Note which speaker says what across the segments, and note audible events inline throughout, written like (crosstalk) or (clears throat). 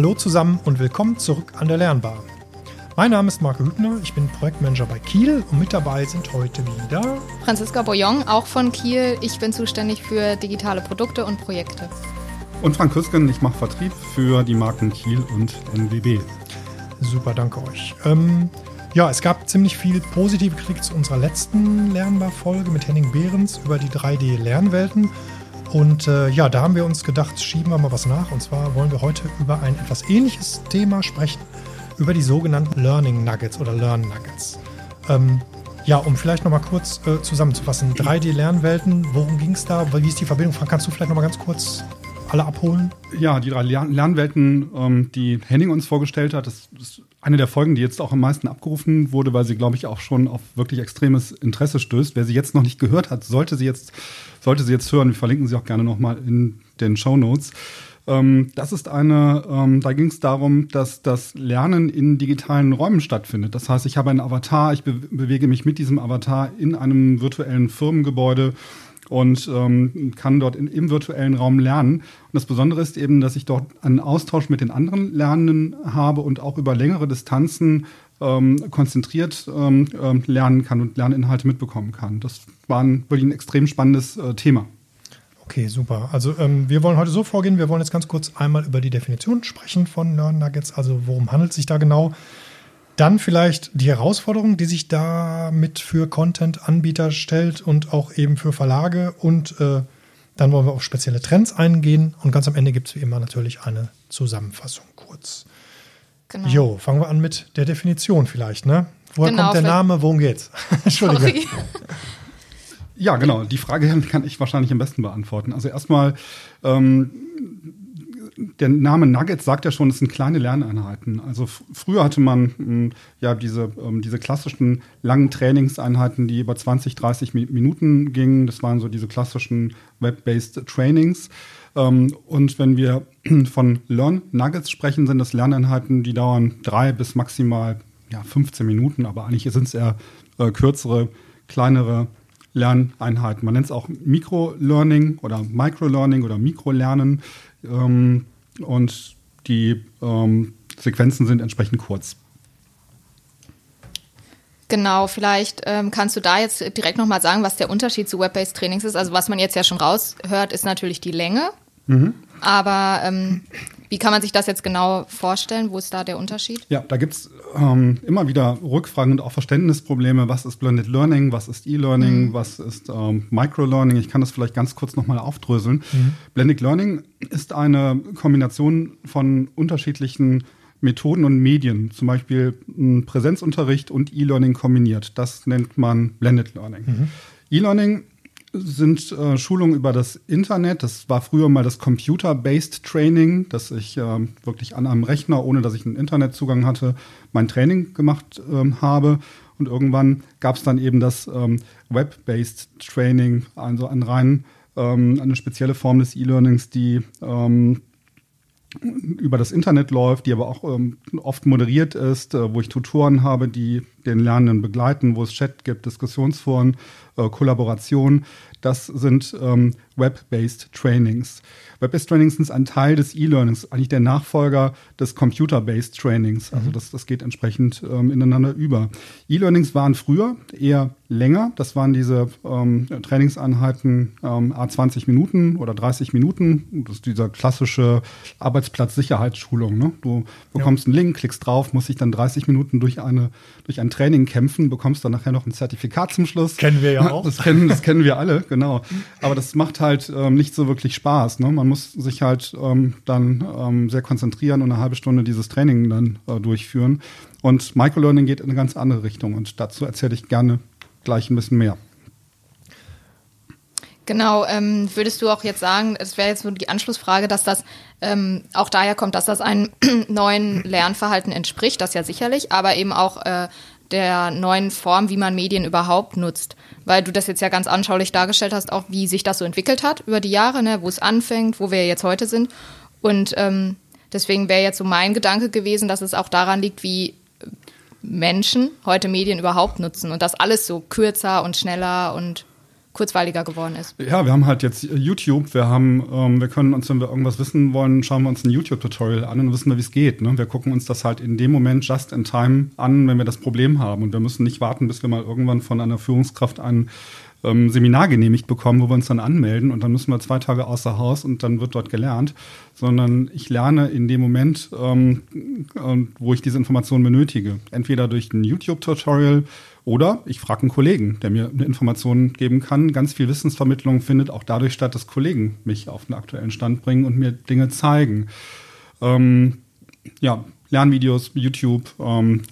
Speaker 1: Hallo zusammen und willkommen zurück an der Lernbar. Mein Name ist Marco Hübner, ich bin Projektmanager bei Kiel und mit dabei sind heute wieder
Speaker 2: Franziska Boyong, auch von Kiel. Ich bin zuständig für digitale Produkte und Projekte.
Speaker 3: Und Frank Küsken, ich mache Vertrieb für die Marken Kiel und NWB.
Speaker 1: Super, danke euch. Ähm, ja, es gab ziemlich viel positive Kritik zu unserer letzten Lernbar-Folge mit Henning Behrens über die 3D-Lernwelten. Und äh, ja, da haben wir uns gedacht, schieben wir mal was nach. Und zwar wollen wir heute über ein etwas ähnliches Thema sprechen, über die sogenannten Learning Nuggets oder Learn Nuggets. Ähm, ja, um vielleicht nochmal kurz äh, zusammenzufassen. 3D-Lernwelten, worum ging es da? Wie ist die Verbindung? Frank, kannst du vielleicht nochmal ganz kurz alle abholen?
Speaker 3: Ja, die drei Lern Lernwelten, ähm, die Henning uns vorgestellt hat, das ist eine der Folgen, die jetzt auch am meisten abgerufen wurde, weil sie, glaube ich, auch schon auf wirklich extremes Interesse stößt. Wer sie jetzt noch nicht gehört hat, sollte sie jetzt, sollte sie jetzt hören. Wir verlinken sie auch gerne nochmal in den Show Notes. Ähm, das ist eine, ähm, da ging es darum, dass das Lernen in digitalen Räumen stattfindet. Das heißt, ich habe einen Avatar, ich be bewege mich mit diesem Avatar in einem virtuellen Firmengebäude und ähm, kann dort in, im virtuellen Raum lernen. Und das Besondere ist eben, dass ich dort einen Austausch mit den anderen Lernenden habe und auch über längere Distanzen ähm, konzentriert ähm, ähm lernen kann und Lerninhalte mitbekommen kann. Das war ein, wirklich ein extrem spannendes äh, Thema.
Speaker 1: Okay, super. Also ähm, wir wollen heute so vorgehen, wir wollen jetzt ganz kurz einmal über die Definition sprechen von Learn Nuggets, also worum handelt es sich da genau. Dann vielleicht die Herausforderung, die sich damit für Content-Anbieter stellt und auch eben für Verlage. Und äh, dann wollen wir auf spezielle Trends eingehen. Und ganz am Ende gibt es wie immer natürlich eine Zusammenfassung kurz. Genau. Jo, fangen wir an mit der Definition vielleicht, ne? Woher genau, kommt der Name? Worum geht's? (laughs) Entschuldige.
Speaker 3: Ja, genau. Die Frage kann ich wahrscheinlich am besten beantworten. Also erstmal, ähm, der Name Nuggets sagt ja schon, es sind kleine Lerneinheiten. Also früher hatte man hm, ja diese, ähm, diese klassischen langen Trainingseinheiten, die über 20, 30 Minuten gingen. Das waren so diese klassischen Web-based Trainings. Ähm, und wenn wir (clears throat) von Learn Nuggets sprechen, sind das Lerneinheiten, die dauern drei bis maximal ja, 15 Minuten, aber eigentlich sind es eher äh, kürzere, kleinere Lerneinheiten. Man nennt es auch Micro-Learning oder Micro-Learning oder Mikrolernen. Ähm, und die ähm, Sequenzen sind entsprechend kurz.
Speaker 2: Genau, vielleicht ähm, kannst du da jetzt direkt nochmal sagen, was der Unterschied zu Web-Based Trainings ist. Also was man jetzt ja schon raushört, ist natürlich die Länge. Mhm. Aber ähm, wie kann man sich das jetzt genau vorstellen? Wo ist da der Unterschied?
Speaker 3: Ja, da gibt es ähm, immer wieder Rückfragen und auch Verständnisprobleme. Was ist Blended Learning? Was ist E-Learning? Mhm. Was ist ähm, Micro-Learning? Ich kann das vielleicht ganz kurz nochmal aufdröseln. Mhm. Blended Learning ist eine Kombination von unterschiedlichen Methoden und Medien, zum Beispiel Präsenzunterricht und E-Learning kombiniert. Das nennt man Blended Learning. Mhm. E-Learning sind äh, Schulungen über das Internet. Das war früher mal das Computer-Based Training, dass ich äh, wirklich an einem Rechner, ohne dass ich einen Internetzugang hatte, mein Training gemacht ähm, habe. Und irgendwann gab es dann eben das ähm, Web-Based Training, also an rein ähm, eine spezielle Form des E-Learnings, die ähm, über das Internet läuft, die aber auch ähm, oft moderiert ist, äh, wo ich Tutoren habe, die den Lernenden begleiten, wo es Chat gibt, Diskussionsforen, äh, Kollaboration. Das sind ähm, Web-based Trainings. Web-based Trainings sind ein Teil des E-Learnings, eigentlich der Nachfolger des Computer-based Trainings. Also mhm. das, das geht entsprechend ähm, ineinander über. E-Learnings waren früher eher länger. Das waren diese ähm, Trainingseinheiten ähm, A20 Minuten oder 30 Minuten. Das ist dieser klassische Arbeitsplatz-Sicherheitsschulung. Ne? Du bekommst ja. einen Link, klickst drauf, musst dich dann 30 Minuten durch, eine, durch ein Training kämpfen, bekommst dann nachher noch ein Zertifikat zum Schluss.
Speaker 1: Kennen wir ja auch.
Speaker 3: Das kennen, das kennen wir alle, genau. (laughs) Aber das macht halt ähm, nicht so wirklich Spaß. Ne? Man muss sich halt ähm, dann ähm, sehr konzentrieren und eine halbe Stunde dieses Training dann äh, durchführen. Und Microlearning geht in eine ganz andere Richtung und dazu erzähle ich gerne gleich ein bisschen mehr.
Speaker 2: Genau, ähm, würdest du auch jetzt sagen, es wäre jetzt so die Anschlussfrage, dass das ähm, auch daher kommt, dass das einem (clears throat) neuen Lernverhalten entspricht, das ja sicherlich, aber eben auch äh, der neuen Form, wie man Medien überhaupt nutzt. Weil du das jetzt ja ganz anschaulich dargestellt hast, auch wie sich das so entwickelt hat über die Jahre, ne, wo es anfängt, wo wir jetzt heute sind. Und ähm, deswegen wäre jetzt so mein Gedanke gewesen, dass es auch daran liegt, wie Menschen heute Medien überhaupt nutzen und das alles so kürzer und schneller und kurzweiliger geworden ist.
Speaker 3: Ja, wir haben halt jetzt YouTube, wir haben, ähm, wir können uns, wenn wir irgendwas wissen wollen, schauen wir uns ein YouTube-Tutorial an und wissen wir, wie es geht. Ne? Wir gucken uns das halt in dem Moment just in time an, wenn wir das Problem haben. Und wir müssen nicht warten, bis wir mal irgendwann von einer Führungskraft ein ähm, Seminar genehmigt bekommen, wo wir uns dann anmelden und dann müssen wir zwei Tage außer Haus und dann wird dort gelernt, sondern ich lerne in dem Moment, ähm, wo ich diese Informationen benötige. Entweder durch ein YouTube-Tutorial oder ich frage einen Kollegen, der mir eine Information geben kann. Ganz viel Wissensvermittlung findet auch dadurch statt, dass Kollegen mich auf den aktuellen Stand bringen und mir Dinge zeigen. Ähm, ja, Lernvideos, YouTube, ähm,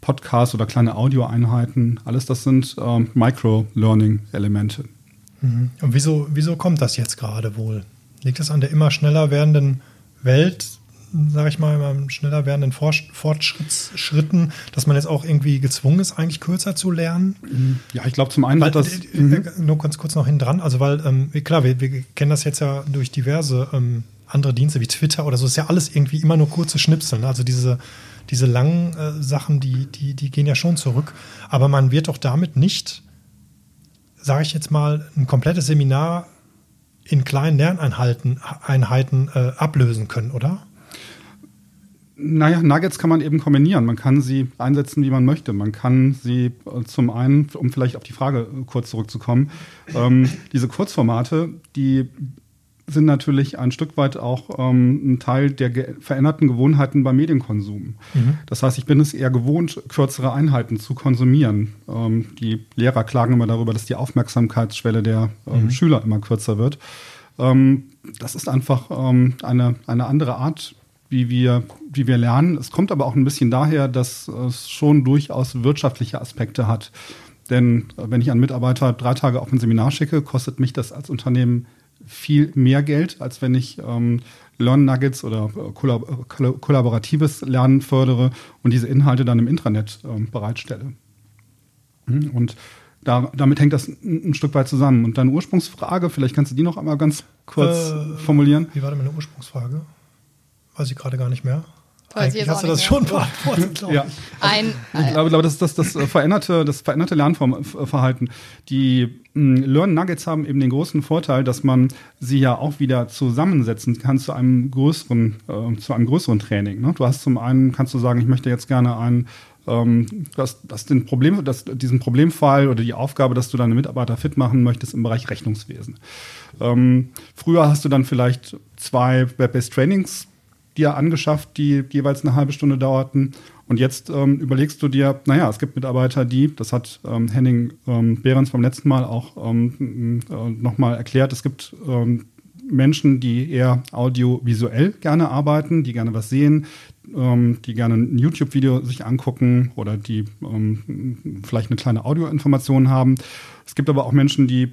Speaker 3: Podcasts oder kleine Audioeinheiten, alles das sind ähm, Micro-Learning-Elemente.
Speaker 1: Mhm. Und wieso, wieso kommt das jetzt gerade wohl? Liegt das an der immer schneller werdenden Welt, sage ich mal, schneller werdenden Fortschrittsschritten, dass man jetzt auch irgendwie gezwungen ist, eigentlich kürzer zu lernen?
Speaker 3: Ja, ich glaube zum einen
Speaker 1: weil, das. Äh, mhm. Nur ganz kurz noch hinten dran, also weil, ähm, klar, wir, wir, kennen das jetzt ja durch diverse ähm, andere Dienste wie Twitter oder so, ist ja alles irgendwie immer nur kurze Schnipsel. Ne? Also diese, diese langen äh, Sachen, die, die, die gehen ja schon zurück. Aber man wird doch damit nicht, sage ich jetzt mal, ein komplettes Seminar in kleinen Lerneinheiten Einheiten, äh, ablösen können, oder?
Speaker 3: Naja, Nuggets kann man eben kombinieren. Man kann sie einsetzen, wie man möchte. Man kann sie äh, zum einen, um vielleicht auf die Frage äh, kurz zurückzukommen, ähm, diese Kurzformate, die sind natürlich ein Stück weit auch ähm, ein Teil der ge veränderten Gewohnheiten beim Medienkonsum. Mhm. Das heißt, ich bin es eher gewohnt, kürzere Einheiten zu konsumieren. Ähm, die Lehrer klagen immer darüber, dass die Aufmerksamkeitsschwelle der ähm, mhm. Schüler immer kürzer wird. Ähm, das ist einfach ähm, eine, eine andere Art, wie wir, wie wir lernen. Es kommt aber auch ein bisschen daher, dass es schon durchaus wirtschaftliche Aspekte hat. Denn äh, wenn ich einen Mitarbeiter drei Tage auf ein Seminar schicke, kostet mich das als Unternehmen viel mehr Geld, als wenn ich ähm, Learn Nuggets oder äh, kollab kollaboratives Lernen fördere und diese Inhalte dann im Intranet ähm, bereitstelle. Hm, und da, damit hängt das ein, ein, Stück weit zusammen. Und deine Ursprungsfrage, vielleicht kannst du die noch einmal ganz kurz äh, formulieren.
Speaker 1: Wie war denn meine Ursprungsfrage? Weiß ich gerade gar nicht mehr. Eigentlich hast du das schon beantwortet,
Speaker 3: glaube ja. ich. Ein, ich glaube, glaube, das ist das, das veränderte, das veränderte Lernverhalten. Die hm, Learn Nuggets haben eben den großen Vorteil, dass man sie ja auch wieder zusammensetzen kann zu einem größeren, äh, zu einem größeren Training. Ne? Du hast zum einen, kannst du sagen, ich möchte jetzt gerne einen ähm, dass, dass den Problem, dass diesen Problemfall oder die Aufgabe, dass du deine Mitarbeiter fit machen möchtest im Bereich Rechnungswesen. Ähm, früher hast du dann vielleicht zwei Web-based Trainings dir angeschafft, die jeweils eine halbe Stunde dauerten. Und jetzt ähm, überlegst du dir, naja, es gibt Mitarbeiter, die, das hat ähm, Henning ähm, Behrens beim letzten Mal auch ähm, äh, nochmal erklärt, es gibt ähm, Menschen, die eher audiovisuell gerne arbeiten, die gerne was sehen, ähm, die gerne ein YouTube-Video sich angucken oder die ähm, vielleicht eine kleine Audioinformation haben. Es gibt aber auch Menschen, die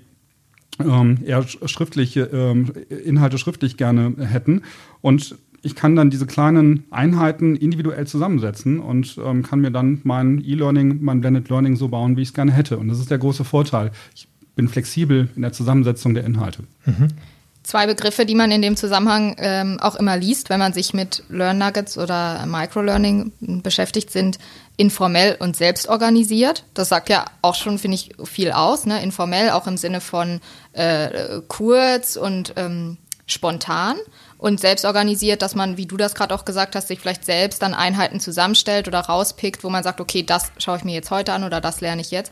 Speaker 3: eher schriftliche Inhalte schriftlich gerne hätten. Und ich kann dann diese kleinen Einheiten individuell zusammensetzen und ähm, kann mir dann mein E-Learning, mein Blended Learning so bauen, wie ich es gerne hätte. Und das ist der große Vorteil. Ich bin flexibel in der Zusammensetzung der Inhalte. Mhm.
Speaker 2: Zwei Begriffe, die man in dem Zusammenhang ähm, auch immer liest, wenn man sich mit Learn Nuggets oder Microlearning beschäftigt, sind informell und selbstorganisiert. Das sagt ja auch schon, finde ich, viel aus. Ne? Informell auch im Sinne von äh, kurz und ähm, spontan und selbst organisiert, dass man, wie du das gerade auch gesagt hast, sich vielleicht selbst dann Einheiten zusammenstellt oder rauspickt, wo man sagt, okay, das schaue ich mir jetzt heute an oder das lerne ich jetzt.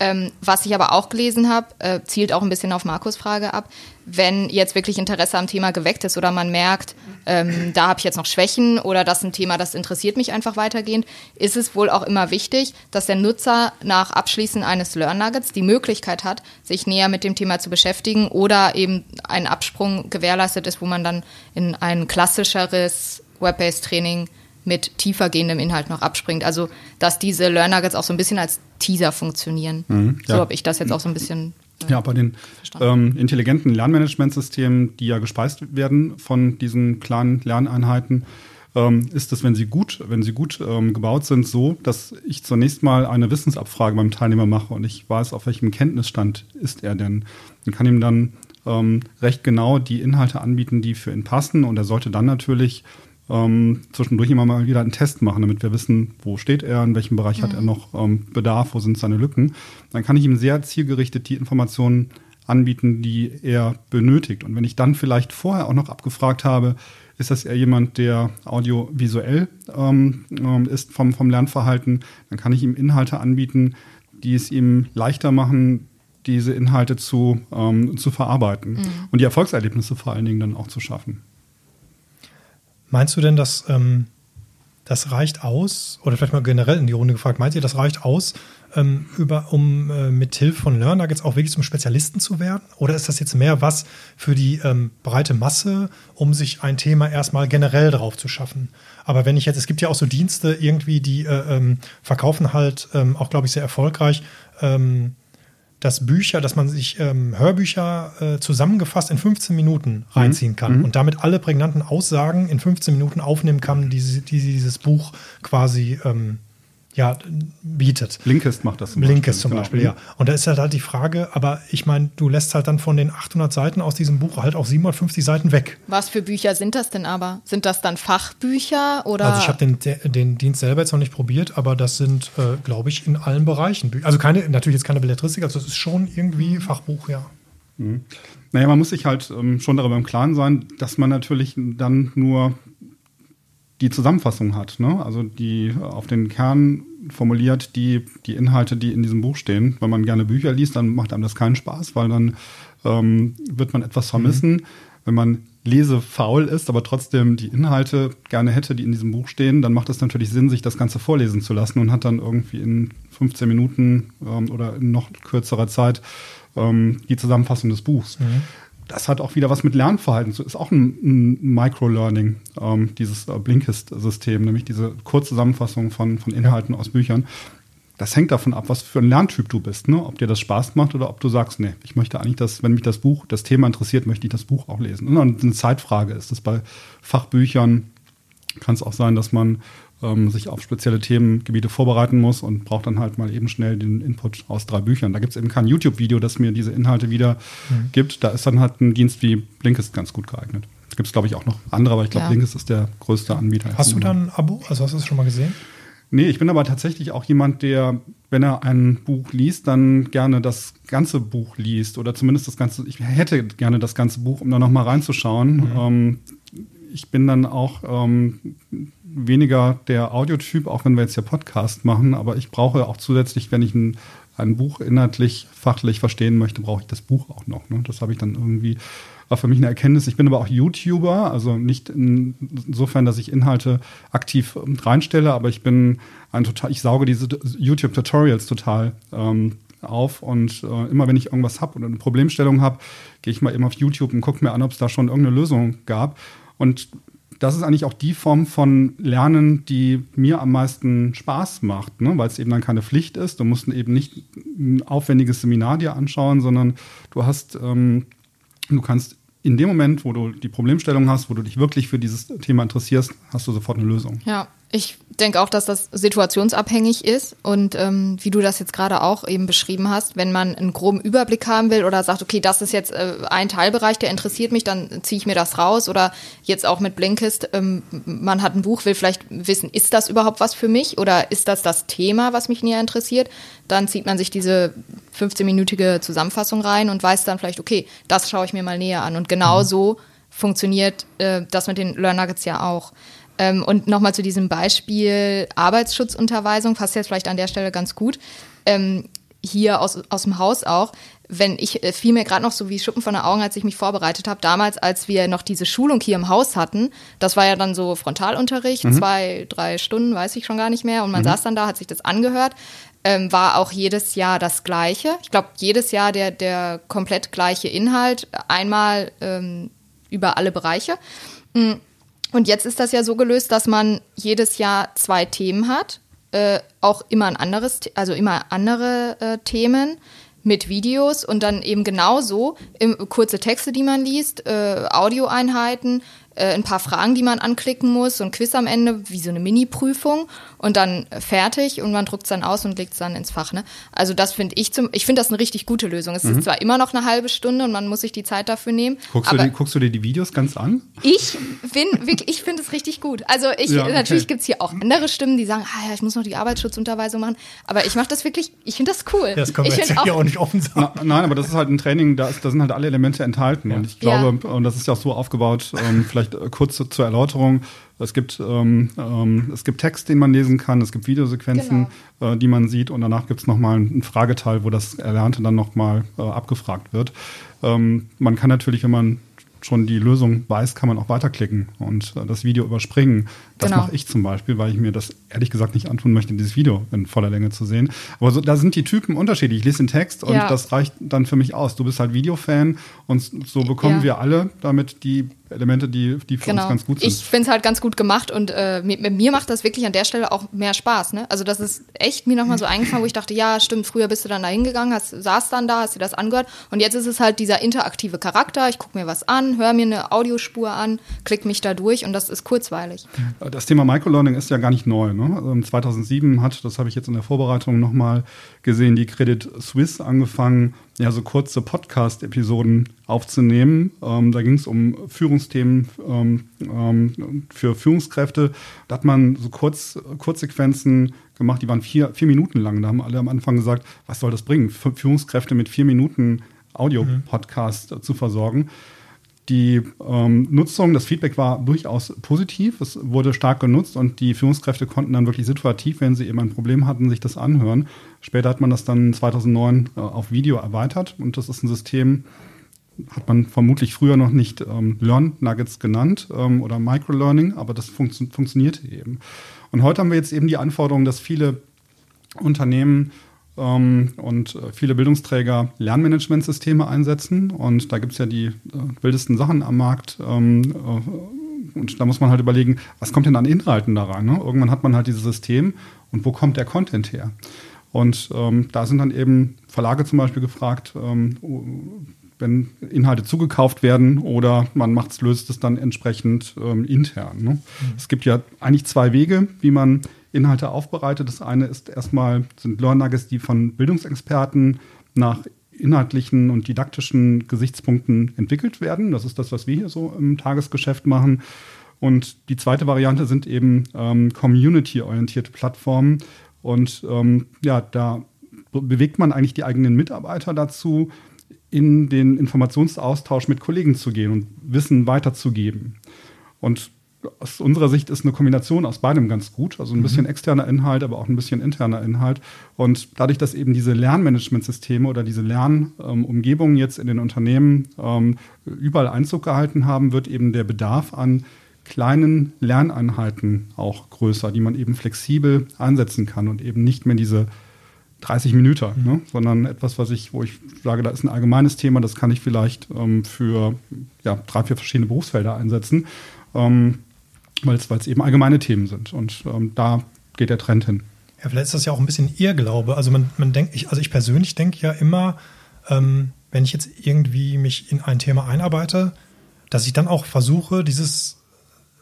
Speaker 2: Ähm, was ich aber auch gelesen habe, äh, zielt auch ein bisschen auf Markus Frage ab. Wenn jetzt wirklich Interesse am Thema geweckt ist oder man merkt, ähm, da habe ich jetzt noch Schwächen oder das ist ein Thema, das interessiert mich einfach weitergehend, ist es wohl auch immer wichtig, dass der Nutzer nach Abschließen eines Learn Nuggets die Möglichkeit hat, sich näher mit dem Thema zu beschäftigen oder eben ein Absprung gewährleistet ist, wo man dann in ein klassischeres Web-based Training mit tiefer gehendem Inhalt noch abspringt. Also, dass diese Learn Nuggets auch so ein bisschen als Teaser funktionieren. Mhm, ja. So habe ich das jetzt auch so ein bisschen.
Speaker 3: Äh, ja, bei den ähm, intelligenten Lernmanagementsystemen, die ja gespeist werden von diesen kleinen Lerneinheiten, ähm, ist es, wenn sie gut, wenn sie gut ähm, gebaut sind, so, dass ich zunächst mal eine Wissensabfrage beim Teilnehmer mache und ich weiß, auf welchem Kenntnisstand ist er denn. Und kann ihm dann ähm, recht genau die Inhalte anbieten, die für ihn passen und er sollte dann natürlich ähm, zwischendurch immer mal wieder einen Test machen, damit wir wissen, wo steht er, in welchem Bereich mhm. hat er noch ähm, Bedarf, wo sind seine Lücken. Dann kann ich ihm sehr zielgerichtet die Informationen anbieten, die er benötigt. Und wenn ich dann vielleicht vorher auch noch abgefragt habe, ist das eher jemand, der audiovisuell ähm, ähm, ist vom, vom Lernverhalten, dann kann ich ihm Inhalte anbieten, die es ihm leichter machen, diese Inhalte zu, ähm, zu verarbeiten mhm. und die Erfolgserlebnisse vor allen Dingen dann auch zu schaffen.
Speaker 1: Meinst du denn, dass ähm, das reicht aus, oder vielleicht mal generell in die Runde gefragt, meint ihr, das reicht aus, ähm, über, um äh, mit Hilfe von Learner jetzt auch wirklich zum Spezialisten zu werden? Oder ist das jetzt mehr was für die ähm, breite Masse, um sich ein Thema erstmal generell drauf zu schaffen? Aber wenn ich jetzt, es gibt ja auch so Dienste irgendwie, die äh, ähm, verkaufen halt ähm, auch, glaube ich, sehr erfolgreich ähm, dass Bücher, dass man sich ähm, Hörbücher äh, zusammengefasst in 15 Minuten mhm. reinziehen kann mhm. und damit alle prägnanten Aussagen in 15 Minuten aufnehmen kann, die, die dieses Buch quasi ähm, ja, bietet.
Speaker 3: Blinkist macht das
Speaker 1: zum Blinkist Beispiel. zum genau. Beispiel, ja. Und da ist halt, halt die Frage, aber ich meine, du lässt halt dann von den 800 Seiten aus diesem Buch halt auch 750 Seiten weg.
Speaker 2: Was für Bücher sind das denn aber? Sind das dann Fachbücher oder?
Speaker 1: Also ich habe den, den Dienst selber jetzt noch nicht probiert, aber das sind, äh, glaube ich, in allen Bereichen. Also keine, natürlich jetzt keine Belletristik, also es ist schon irgendwie Fachbuch, ja.
Speaker 3: Mhm. Naja, man muss sich halt ähm, schon darüber im Klaren sein, dass man natürlich dann nur die Zusammenfassung hat, ne? also die auf den Kern formuliert, die, die Inhalte, die in diesem Buch stehen. Wenn man gerne Bücher liest, dann macht einem das keinen Spaß, weil dann ähm, wird man etwas vermissen. Mhm. Wenn man lesefaul ist, aber trotzdem die Inhalte gerne hätte, die in diesem Buch stehen, dann macht es natürlich Sinn, sich das Ganze vorlesen zu lassen und hat dann irgendwie in 15 Minuten ähm, oder in noch kürzerer Zeit ähm, die Zusammenfassung des Buchs. Mhm das hat auch wieder was mit Lernverhalten zu. Ist auch ein, ein Microlearning, ähm, dieses äh, Blinkist-System, nämlich diese Kurzzusammenfassung von, von Inhalten aus Büchern. Das hängt davon ab, was für ein Lerntyp du bist, ne? Ob dir das Spaß macht oder ob du sagst, nee, ich möchte eigentlich das, wenn mich das Buch, das Thema interessiert, möchte ich das Buch auch lesen. Und eine Zeitfrage ist es bei Fachbüchern, kann es auch sein, dass man ähm, sich auf spezielle Themengebiete vorbereiten muss und braucht dann halt mal eben schnell den Input aus drei Büchern. Da gibt es eben kein YouTube-Video, das mir diese Inhalte wieder mhm. gibt. Da ist dann halt ein Dienst wie Blinkist ganz gut geeignet. Gibt es, glaube ich, auch noch andere, aber ich glaube, ja. Blinkist ist der größte Anbieter.
Speaker 1: Hast du da ein Abo? Also hast du das schon mal gesehen?
Speaker 3: Nee, ich bin aber tatsächlich auch jemand, der, wenn er ein Buch liest, dann gerne das ganze Buch liest oder zumindest das ganze, ich hätte gerne das ganze Buch, um da nochmal reinzuschauen. Mhm. Ähm, ich bin dann auch ähm, weniger der Audiotyp, auch wenn wir jetzt hier Podcast machen, aber ich brauche auch zusätzlich, wenn ich ein, ein Buch inhaltlich, fachlich verstehen möchte, brauche ich das Buch auch noch. Ne? Das habe ich dann irgendwie, war für mich eine Erkenntnis. Ich bin aber auch YouTuber, also nicht in, insofern, dass ich Inhalte aktiv reinstelle, aber ich bin ein total, ich sauge diese YouTube-Tutorials total ähm, auf und äh, immer wenn ich irgendwas habe oder eine Problemstellung habe, gehe ich mal eben auf YouTube und gucke mir an, ob es da schon irgendeine Lösung gab. Und das ist eigentlich auch die Form von Lernen, die mir am meisten Spaß macht, ne? weil es eben dann keine Pflicht ist. Du musst eben nicht ein aufwendiges Seminar dir anschauen, sondern du hast, ähm, du kannst in dem Moment, wo du die Problemstellung hast, wo du dich wirklich für dieses Thema interessierst, hast du sofort eine Lösung.
Speaker 2: Ja, ich denke auch, dass das situationsabhängig ist und ähm, wie du das jetzt gerade auch eben beschrieben hast, wenn man einen groben Überblick haben will oder sagt, okay, das ist jetzt äh, ein Teilbereich, der interessiert mich, dann ziehe ich mir das raus oder jetzt auch mit Blinkist, ähm, man hat ein Buch, will vielleicht wissen, ist das überhaupt was für mich oder ist das das Thema, was mich näher interessiert, dann zieht man sich diese 15-minütige Zusammenfassung rein und weiß dann vielleicht, okay, das schaue ich mir mal näher an und genau mhm. so funktioniert äh, das mit den Learn Nuggets ja auch. Ähm, und nochmal zu diesem Beispiel Arbeitsschutzunterweisung, passt jetzt vielleicht an der Stelle ganz gut. Ähm, hier aus, aus dem Haus auch, wenn ich äh, fiel mir gerade noch so wie Schuppen von den Augen, als ich mich vorbereitet habe, damals, als wir noch diese Schulung hier im Haus hatten, das war ja dann so Frontalunterricht, mhm. zwei, drei Stunden, weiß ich schon gar nicht mehr, und man mhm. saß dann da, hat sich das angehört, ähm, war auch jedes Jahr das Gleiche. Ich glaube, jedes Jahr der, der komplett gleiche Inhalt, einmal ähm, über alle Bereiche. Mhm. Und jetzt ist das ja so gelöst, dass man jedes Jahr zwei Themen hat, äh, auch immer ein anderes, also immer andere äh, Themen mit Videos und dann eben genauso im, kurze Texte, die man liest, äh, Audioeinheiten, äh, ein paar Fragen, die man anklicken muss, so ein Quiz am Ende, wie so eine Mini-Prüfung und dann fertig und man druckt es dann aus und legt es dann ins Fach. Ne? Also das finde ich zum, ich finde das eine richtig gute Lösung. Es mhm. ist zwar immer noch eine halbe Stunde und man muss sich die Zeit dafür nehmen.
Speaker 3: Guckst, du, die, guckst du dir die Videos ganz an?
Speaker 2: Ich bin wirklich, ich finde es richtig gut. Also ich, ja, okay. natürlich gibt es hier auch andere Stimmen, die sagen, ah ja, ich muss noch die Arbeitsschutzunterweisung machen. Aber ich mache das wirklich, ich finde das cool.
Speaker 1: das können wir
Speaker 2: ich
Speaker 1: jetzt auch, auch nicht offen sagen.
Speaker 3: Na, nein, aber das ist halt ein Training, da, ist, da sind halt alle Elemente enthalten. Ja. Und ich glaube, ja. und das ist ja auch so aufgebaut, ähm, vielleicht äh, kurz zur Erläuterung. Es gibt, ähm, ähm, es gibt Text, den man lesen kann, es gibt Videosequenzen, genau. äh, die man sieht und danach gibt es nochmal einen Frageteil, wo das Erlernte dann nochmal äh, abgefragt wird. Ähm, man kann natürlich, wenn man schon die Lösung weiß, kann man auch weiterklicken und äh, das Video überspringen. Das genau. mache ich zum Beispiel, weil ich mir das ehrlich gesagt nicht antun möchte, dieses Video in voller Länge zu sehen. Aber so, da sind die Typen unterschiedlich. Ich lese den Text und ja. das reicht dann für mich aus. Du bist halt Videofan und so bekommen ja. wir alle damit die Elemente, die, die für genau. uns ganz gut sind.
Speaker 2: Ich finde es halt ganz gut gemacht und äh, mir, mir, macht das wirklich an der Stelle auch mehr Spaß. Ne? Also das ist echt mir nochmal so eingefallen, wo ich dachte, ja, stimmt, früher bist du dann da hingegangen, hast, saß dann da, hast dir das angehört und jetzt ist es halt dieser interaktive Charakter. Ich gucke mir was an, höre mir eine Audiospur an, klick mich da durch und das ist kurzweilig.
Speaker 3: Das Thema Microlearning ist ja gar nicht neu. Ne? 2007 ähm, hat, das habe ich jetzt in der Vorbereitung nochmal gesehen, die Credit Suisse angefangen, ja, so kurze Podcast-Episoden aufzunehmen. Ähm, da ging es um Führungsthemen ähm, ähm, für Führungskräfte. Da hat man so kurz, Kurzsequenzen gemacht, die waren vier, vier Minuten lang. Da haben alle am Anfang gesagt, was soll das bringen, Führungskräfte mit vier Minuten Audio-Podcast mhm. zu versorgen. Die ähm, Nutzung, das Feedback war durchaus positiv. Es wurde stark genutzt und die Führungskräfte konnten dann wirklich situativ, wenn sie eben ein Problem hatten, sich das anhören. Später hat man das dann 2009 äh, auf Video erweitert und das ist ein System, hat man vermutlich früher noch nicht ähm, Learn Nuggets genannt ähm, oder Microlearning, aber das funktio funktioniert eben. Und heute haben wir jetzt eben die Anforderung, dass viele Unternehmen ähm, und äh, viele Bildungsträger Lernmanagementsysteme einsetzen. Und da gibt es ja die äh, wildesten Sachen am Markt. Ähm, äh, und da muss man halt überlegen, was kommt denn an Inhalten da rein? Ne? Irgendwann hat man halt dieses System und wo kommt der Content her? Und ähm, da sind dann eben Verlage zum Beispiel gefragt, ähm, wenn Inhalte zugekauft werden oder man macht's, löst es dann entsprechend ähm, intern. Ne? Mhm. Es gibt ja eigentlich zwei Wege, wie man Inhalte aufbereitet. Das eine ist erstmal, sind Learn Nuggets, die von Bildungsexperten nach inhaltlichen und didaktischen Gesichtspunkten entwickelt werden. Das ist das, was wir hier so im Tagesgeschäft machen. Und die zweite Variante sind eben ähm, community-orientierte Plattformen. Und ähm, ja, da bewegt man eigentlich die eigenen Mitarbeiter dazu, in den Informationsaustausch mit Kollegen zu gehen und Wissen weiterzugeben. Und aus unserer Sicht ist eine Kombination aus beidem ganz gut. Also ein bisschen mhm. externer Inhalt, aber auch ein bisschen interner Inhalt. Und dadurch, dass eben diese Lernmanagementsysteme oder diese Lernumgebungen jetzt in den Unternehmen ähm, überall Einzug gehalten haben, wird eben der Bedarf an kleinen Lerneinheiten auch größer, die man eben flexibel einsetzen kann und eben nicht mehr diese 30 Minuten, mhm. ne? sondern etwas, was ich, wo ich sage, da ist ein allgemeines Thema, das kann ich vielleicht ähm, für ja, drei, vier verschiedene Berufsfelder einsetzen. Ähm, weil es eben allgemeine Themen sind. Und ähm, da geht der Trend hin.
Speaker 1: Ja, vielleicht ist das ja auch ein bisschen Irrglaube. Also man, man denkt, ich, also ich persönlich denke ja immer, ähm, wenn ich jetzt irgendwie mich in ein Thema einarbeite, dass ich dann auch versuche, dieses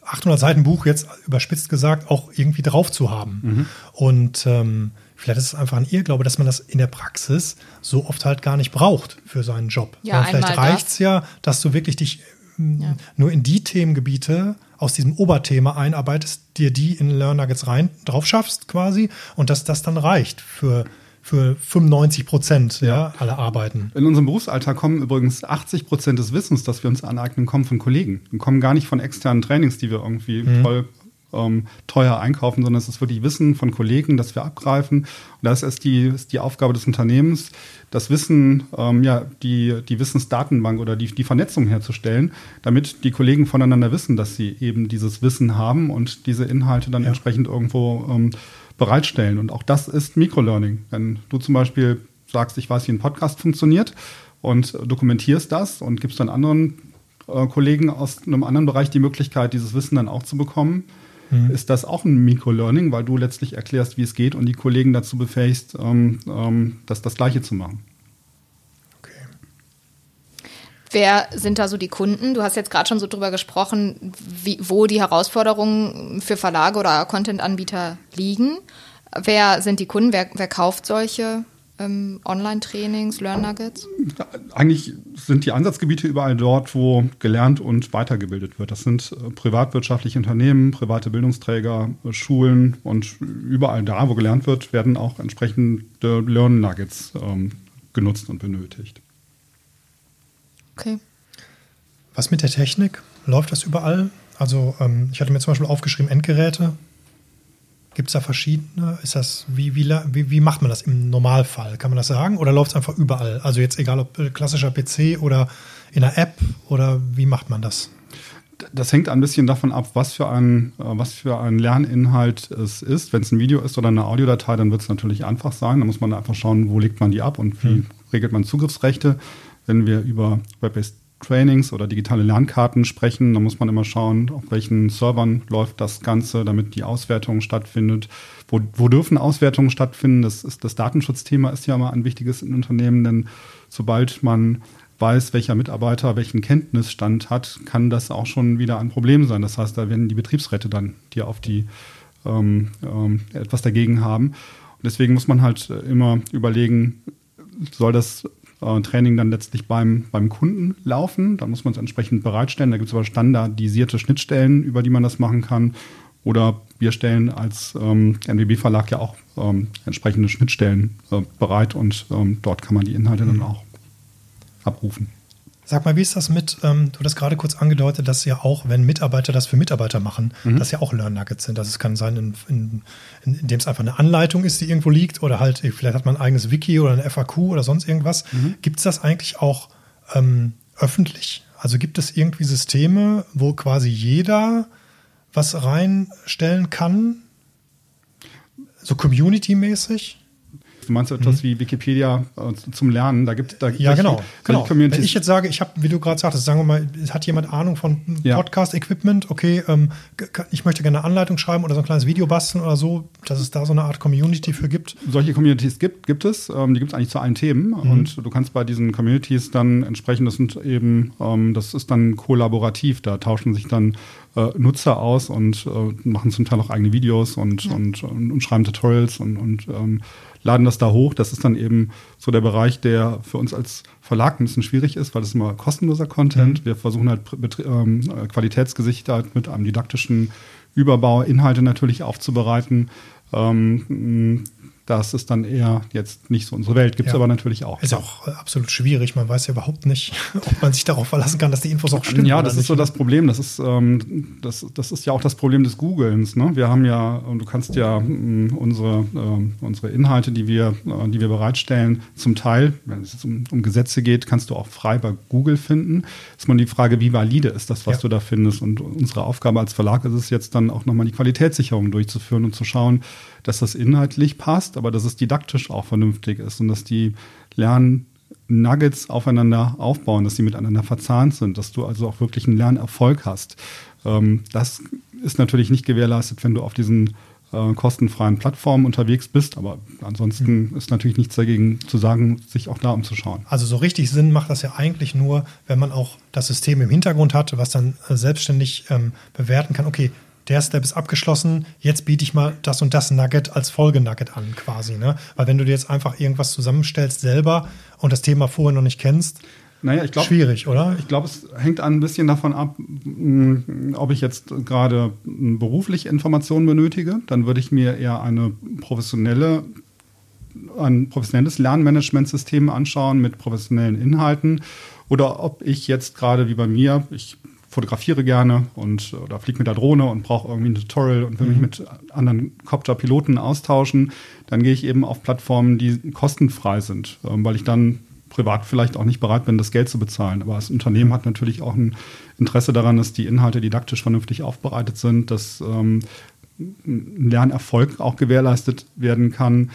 Speaker 1: 800 Seiten Buch jetzt überspitzt gesagt auch irgendwie drauf zu haben. Mhm. Und ähm, vielleicht ist es einfach ein Irrglaube, dass man das in der Praxis so oft halt gar nicht braucht für seinen Job. Ja, vielleicht reicht es ja, dass du wirklich dich ja. nur in die Themengebiete aus diesem Oberthema einarbeitest, dir die in Learn Nuggets rein drauf schaffst quasi und dass das dann reicht für für 95 Prozent ja, aller Arbeiten.
Speaker 3: In unserem Berufsalltag kommen übrigens 80 Prozent des Wissens, das wir uns aneignen, kommen von Kollegen. Und kommen gar nicht von externen Trainings, die wir irgendwie mhm. voll ähm, teuer einkaufen, sondern es ist wirklich Wissen von Kollegen, das wir abgreifen. Und das ist die, ist die Aufgabe des Unternehmens, das Wissen, ähm, ja, die, die Wissensdatenbank oder die, die Vernetzung herzustellen, damit die Kollegen voneinander wissen, dass sie eben dieses Wissen haben und diese Inhalte dann ja. entsprechend irgendwo ähm, bereitstellen. Und auch das ist Microlearning. Wenn du zum Beispiel sagst, ich weiß, wie ein Podcast funktioniert und dokumentierst das und gibst dann anderen äh, Kollegen aus einem anderen Bereich die Möglichkeit, dieses Wissen dann auch zu bekommen, mhm. ist das auch ein Microlearning, weil du letztlich erklärst, wie es geht und die Kollegen dazu befähigst, ähm, ähm, das, das Gleiche zu machen.
Speaker 2: Wer sind da so die Kunden? Du hast jetzt gerade schon so drüber gesprochen, wie, wo die Herausforderungen für Verlage oder Content-Anbieter liegen. Wer sind die Kunden? Wer, wer kauft solche ähm, Online-Trainings, Learn Nuggets?
Speaker 3: Eigentlich sind die Ansatzgebiete überall dort, wo gelernt und weitergebildet wird. Das sind äh, privatwirtschaftliche Unternehmen, private Bildungsträger, äh, Schulen und überall da, wo gelernt wird, werden auch entsprechende Learn Nuggets ähm, genutzt und benötigt.
Speaker 2: Okay.
Speaker 1: Was mit der Technik? Läuft das überall? Also ähm, ich hatte mir zum Beispiel aufgeschrieben Endgeräte. Gibt es da verschiedene? Ist das, wie, wie, wie, wie macht man das im Normalfall? Kann man das sagen? Oder läuft es einfach überall? Also jetzt egal ob äh, klassischer PC oder in einer App oder wie macht man das?
Speaker 3: Das hängt ein bisschen davon ab, was für ein, äh, was für ein Lerninhalt es ist. Wenn es ein Video ist oder eine Audiodatei, dann wird es natürlich einfach sein. Da muss man einfach schauen, wo legt man die ab und wie hm. regelt man Zugriffsrechte. Wenn wir über Web-based Trainings oder digitale Lernkarten sprechen. Da muss man immer schauen, auf welchen Servern läuft das Ganze, damit die Auswertung stattfindet. Wo, wo dürfen Auswertungen stattfinden? Das, ist, das Datenschutzthema ist ja immer ein wichtiges in Unternehmen, denn sobald man weiß, welcher Mitarbeiter welchen Kenntnisstand hat, kann das auch schon wieder ein Problem sein. Das heißt, da werden die Betriebsräte dann, die auf die ähm, ähm, etwas dagegen haben. Und deswegen muss man halt immer überlegen, soll das äh, Training dann letztlich beim, beim Kunden laufen. Da muss man es entsprechend bereitstellen. Da gibt es aber standardisierte Schnittstellen, über die man das machen kann. Oder wir stellen als ähm, NWB-Verlag ja auch ähm, entsprechende Schnittstellen äh, bereit und ähm, dort kann man die Inhalte mhm. dann auch abrufen.
Speaker 1: Sag mal, wie ist das mit, ähm, du hast gerade kurz angedeutet, dass ja auch, wenn Mitarbeiter das für Mitarbeiter machen, mhm. dass ja auch Learn Nuggets sind. Also es kann sein, in, in, in, indem es einfach eine Anleitung ist, die irgendwo liegt oder halt, vielleicht hat man ein eigenes Wiki oder ein FAQ oder sonst irgendwas. Mhm. Gibt es das eigentlich auch ähm, öffentlich? Also gibt es irgendwie Systeme, wo quasi jeder was reinstellen kann? So community-mäßig?
Speaker 3: Du meinst etwas mhm. wie Wikipedia äh, zum Lernen? Da gibt da
Speaker 1: ja genau. genau. Wenn ich jetzt sage, ich habe, wie du gerade sagtest, sagen wir mal, hat jemand Ahnung von Podcast-Equipment? Okay, ähm, ich möchte gerne eine Anleitung schreiben oder so ein kleines Video basteln oder so, dass es da so eine Art Community für gibt.
Speaker 3: Solche Communities gibt gibt es. Ähm, die gibt es eigentlich zu allen Themen mhm. und du kannst bei diesen Communities dann entsprechend, das sind eben, ähm, das ist dann kollaborativ. Da tauschen sich dann äh, Nutzer aus und äh, machen zum Teil auch eigene Videos und, ja. und, und, und, schreiben Tutorials und, und ähm, laden das da hoch. Das ist dann eben so der Bereich, der für uns als Verlag ein bisschen schwierig ist, weil das ist immer kostenloser Content. Mhm. Wir versuchen halt ähm, qualitätsgesichert mit einem didaktischen Überbau Inhalte natürlich aufzubereiten. Ähm, das ist dann eher jetzt nicht so unsere Welt. Gibt es ja. aber natürlich auch.
Speaker 1: Ist ja auch äh, absolut schwierig. Man weiß ja überhaupt nicht, (laughs) ob man sich darauf verlassen kann, dass die Infos auch stimmen.
Speaker 3: Ja, das ist nicht. so das Problem. Das ist, ähm, das, das ist ja auch das Problem des Googlens. Ne? Wir haben ja, du kannst ja äh, unsere, äh, unsere Inhalte, die wir, äh, die wir bereitstellen, zum Teil, wenn es um, um, Gesetze geht, kannst du auch frei bei Google finden. Ist man die Frage, wie valide ist das, was ja. du da findest? Und unsere Aufgabe als Verlag ist es jetzt dann auch nochmal die Qualitätssicherung durchzuführen und zu schauen, dass das inhaltlich passt, aber dass es didaktisch auch vernünftig ist und dass die Lernnuggets aufeinander aufbauen, dass sie miteinander verzahnt sind, dass du also auch wirklich einen Lernerfolg hast. Ähm, das ist natürlich nicht gewährleistet, wenn du auf diesen äh, kostenfreien Plattformen unterwegs bist, aber ansonsten mhm. ist natürlich nichts dagegen zu sagen, sich auch da umzuschauen.
Speaker 1: Also so richtig Sinn macht das ja eigentlich nur, wenn man auch das System im Hintergrund hat, was dann äh, selbstständig ähm, bewerten kann, okay, der Step ist abgeschlossen, jetzt biete ich mal das und das Nugget als Folgenugget an, quasi. Ne? Weil wenn du dir jetzt einfach irgendwas zusammenstellst selber und das Thema vorher noch nicht kennst, naja, ich glaub, schwierig, oder?
Speaker 3: Ich glaube, es hängt ein bisschen davon ab, mm, ob ich jetzt gerade beruflich Informationen benötige. Dann würde ich mir eher eine professionelle ein professionelles Lernmanagementsystem anschauen mit professionellen Inhalten oder ob ich jetzt gerade wie bei mir, ich fotografiere gerne und oder fliege mit der Drohne und brauche irgendwie ein Tutorial und will mhm. mich mit anderen Copter-Piloten austauschen, dann gehe ich eben auf Plattformen, die kostenfrei sind, ähm, weil ich dann privat vielleicht auch nicht bereit bin, das Geld zu bezahlen. Aber das Unternehmen hat natürlich auch ein Interesse daran, dass die Inhalte didaktisch vernünftig aufbereitet sind, dass ähm, ein Lernerfolg auch gewährleistet werden kann.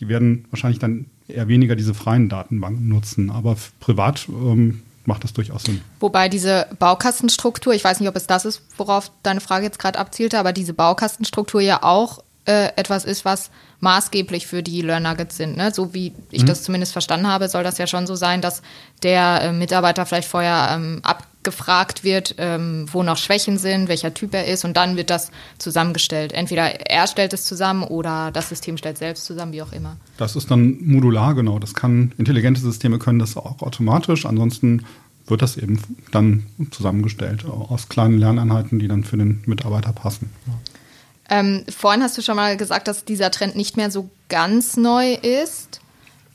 Speaker 3: Die werden wahrscheinlich dann eher weniger diese freien Datenbanken nutzen. Aber privat ähm, macht das durchaus Sinn.
Speaker 2: Wobei diese Baukastenstruktur, ich weiß nicht, ob es das ist, worauf deine Frage jetzt gerade abzielte, aber diese Baukastenstruktur ja auch äh, etwas ist, was maßgeblich für die Learn Nuggets sind. Ne? So wie ich mhm. das zumindest verstanden habe, soll das ja schon so sein, dass der äh, Mitarbeiter vielleicht vorher ähm, abgefragt wird, ähm, wo noch Schwächen sind, welcher Typ er ist und dann wird das zusammengestellt. Entweder er stellt es zusammen oder das System stellt selbst zusammen, wie auch immer.
Speaker 3: Das ist dann modular, genau. Das kann, intelligente Systeme können das auch automatisch. Ansonsten wird das eben dann zusammengestellt aus kleinen Lerneinheiten, die dann für den Mitarbeiter passen.
Speaker 2: Ähm, vorhin hast du schon mal gesagt, dass dieser Trend nicht mehr so ganz neu ist.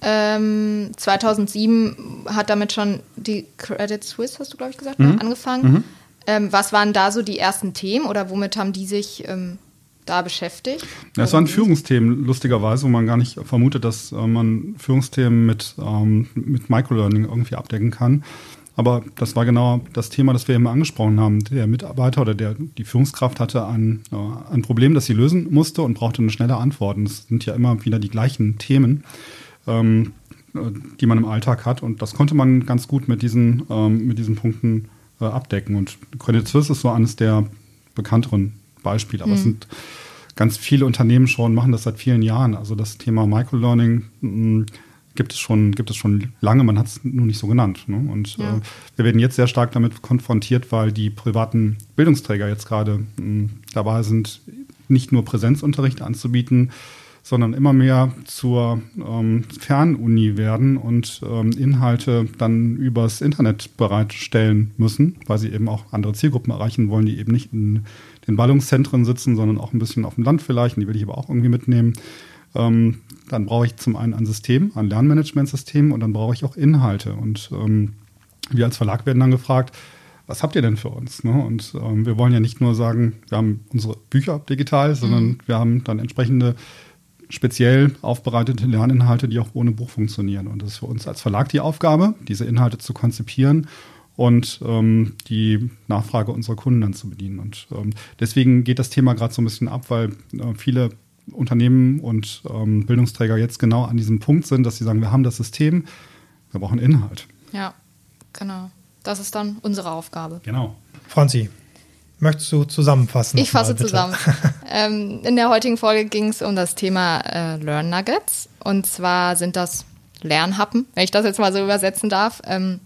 Speaker 2: Ähm, 2007 hat damit schon die Credit Suisse, hast du glaube ich gesagt, mhm. angefangen. Mhm. Ähm, was waren da so die ersten Themen oder womit haben die sich ähm, da beschäftigt?
Speaker 3: Ja, es waren Führungsthemen, lustigerweise, wo man gar nicht vermutet, dass äh, man Führungsthemen mit, ähm, mit Microlearning irgendwie abdecken kann. Aber das war genau das Thema, das wir eben angesprochen haben. Der Mitarbeiter oder der, die Führungskraft hatte ein, äh, ein Problem, das sie lösen musste und brauchte eine schnelle Antwort. Und es sind ja immer wieder die gleichen Themen, ähm, die man im Alltag hat. Und das konnte man ganz gut mit diesen, ähm, mit diesen Punkten äh, abdecken. Und Credit Suisse ist so eines der bekannteren Beispiele. Aber mhm. es sind ganz viele Unternehmen schon, machen das seit vielen Jahren. Also das Thema Microlearning mh, gibt es schon, gibt es schon lange, man hat es nur nicht so genannt. Ne? Und ja. äh, wir werden jetzt sehr stark damit konfrontiert, weil die privaten Bildungsträger jetzt gerade hm, dabei sind, nicht nur Präsenzunterricht anzubieten, sondern immer mehr zur ähm, Fernuni werden und ähm, Inhalte dann übers Internet bereitstellen müssen, weil sie eben auch andere Zielgruppen erreichen wollen, die eben nicht in den Ballungszentren sitzen, sondern auch ein bisschen auf dem Land vielleicht, und die will ich aber auch irgendwie mitnehmen. Ähm, dann brauche ich zum einen ein System, ein Lernmanagementsystem und dann brauche ich auch Inhalte. Und ähm, wir als Verlag werden dann gefragt, was habt ihr denn für uns? Ne? Und ähm, wir wollen ja nicht nur sagen, wir haben unsere Bücher digital, sondern mhm. wir haben dann entsprechende speziell aufbereitete Lerninhalte, die auch ohne Buch funktionieren. Und das ist für uns als Verlag die Aufgabe, diese Inhalte zu konzipieren und ähm, die Nachfrage unserer Kunden dann zu bedienen. Und ähm, deswegen geht das Thema gerade so ein bisschen ab, weil äh, viele Unternehmen und ähm, Bildungsträger jetzt genau an diesem Punkt sind, dass sie sagen, wir haben das System, wir brauchen Inhalt.
Speaker 2: Ja, genau. Das ist dann unsere Aufgabe.
Speaker 3: Genau.
Speaker 1: Franzi, möchtest du zusammenfassen?
Speaker 2: Ich fasse mal, zusammen. (laughs) ähm, in der heutigen Folge ging es um das Thema äh, Learn Nuggets. Und zwar sind das Lernhappen, wenn ich das jetzt mal so übersetzen darf. Ähm,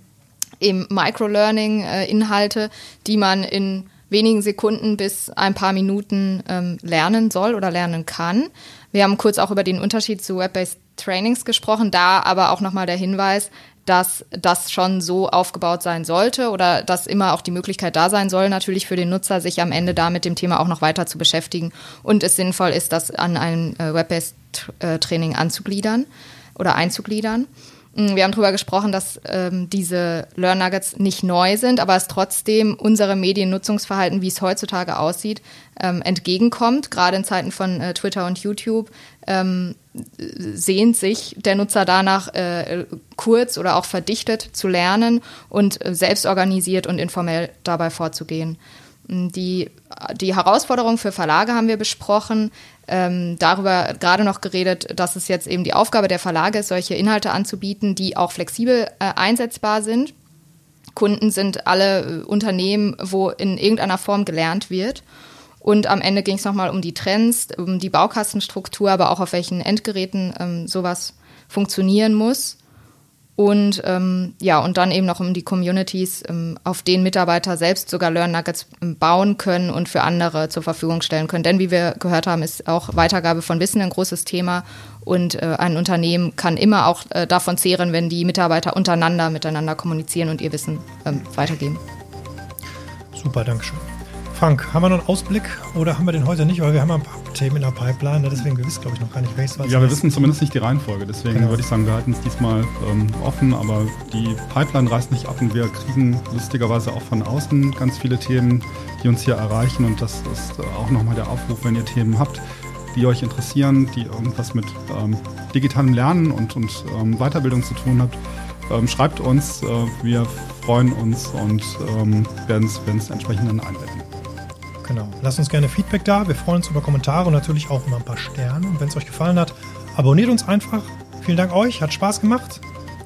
Speaker 2: eben Microlearning-Inhalte, äh, die man in wenigen Sekunden bis ein paar Minuten ähm, lernen soll oder lernen kann. Wir haben kurz auch über den Unterschied zu Web-based Trainings gesprochen, da aber auch nochmal der Hinweis, dass das schon so aufgebaut sein sollte oder dass immer auch die Möglichkeit da sein soll, natürlich für den Nutzer, sich am Ende da mit dem Thema auch noch weiter zu beschäftigen und es sinnvoll ist, das an ein äh, Web-based äh, anzugliedern oder einzugliedern. Mm, wir haben darüber gesprochen, dass ähm, diese Learn Nuggets nicht neu sind, aber es trotzdem unserem Mediennutzungsverhalten, wie es heutzutage aussieht, ähm, entgegenkommt. Gerade in Zeiten von äh, Twitter und YouTube ähm, sehnt sich der Nutzer danach, äh, kurz oder auch verdichtet zu lernen und äh, selbst organisiert und informell dabei vorzugehen. Mm, die, die Herausforderungen für Verlage haben wir besprochen ähm, darüber gerade noch geredet, dass es jetzt eben die Aufgabe der Verlage ist, solche Inhalte anzubieten, die auch flexibel äh, einsetzbar sind. Kunden sind alle äh, Unternehmen, wo in irgendeiner Form gelernt wird. Und am Ende ging es nochmal um die Trends, um die Baukastenstruktur, aber auch auf welchen Endgeräten ähm, sowas funktionieren muss. Und ähm, ja, und dann eben noch um die Communities, ähm, auf denen Mitarbeiter selbst sogar Learn Nuggets ähm, bauen können und für andere zur Verfügung stellen können. Denn wie wir gehört haben, ist auch Weitergabe von Wissen ein großes Thema. Und äh, ein Unternehmen kann immer auch äh, davon zehren, wenn die Mitarbeiter untereinander miteinander kommunizieren und ihr Wissen ähm, weitergeben.
Speaker 1: Super, Dankeschön. Frank, haben wir noch einen Ausblick oder haben wir den heute nicht? Weil wir haben ein paar Themen in der Pipeline, ne? deswegen wir wissen, glaube ich, noch gar nicht, welches
Speaker 3: was Ja, wir wissen zumindest nicht die Reihenfolge. Deswegen genau. würde ich sagen, wir halten es diesmal ähm, offen, aber die Pipeline reißt nicht ab und wir kriegen lustigerweise auch von außen ganz viele Themen, die uns hier erreichen. Und das ist äh, auch nochmal der Aufruf, wenn ihr Themen habt, die euch interessieren, die irgendwas mit ähm, digitalem Lernen und, und ähm, Weiterbildung zu tun habt, ähm, schreibt uns. Äh, wir freuen uns und ähm, werden es entsprechend dann einbetten.
Speaker 1: Genau. Lasst uns gerne Feedback da. Wir freuen uns über Kommentare und natürlich auch über ein paar Sterne. Und wenn es euch gefallen hat, abonniert uns einfach. Vielen Dank euch, hat Spaß gemacht.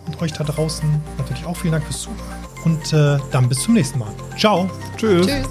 Speaker 1: Und euch da draußen natürlich auch vielen Dank fürs Zuhören. Und äh, dann bis zum nächsten Mal. Ciao.
Speaker 3: Tschüss. Tschüss.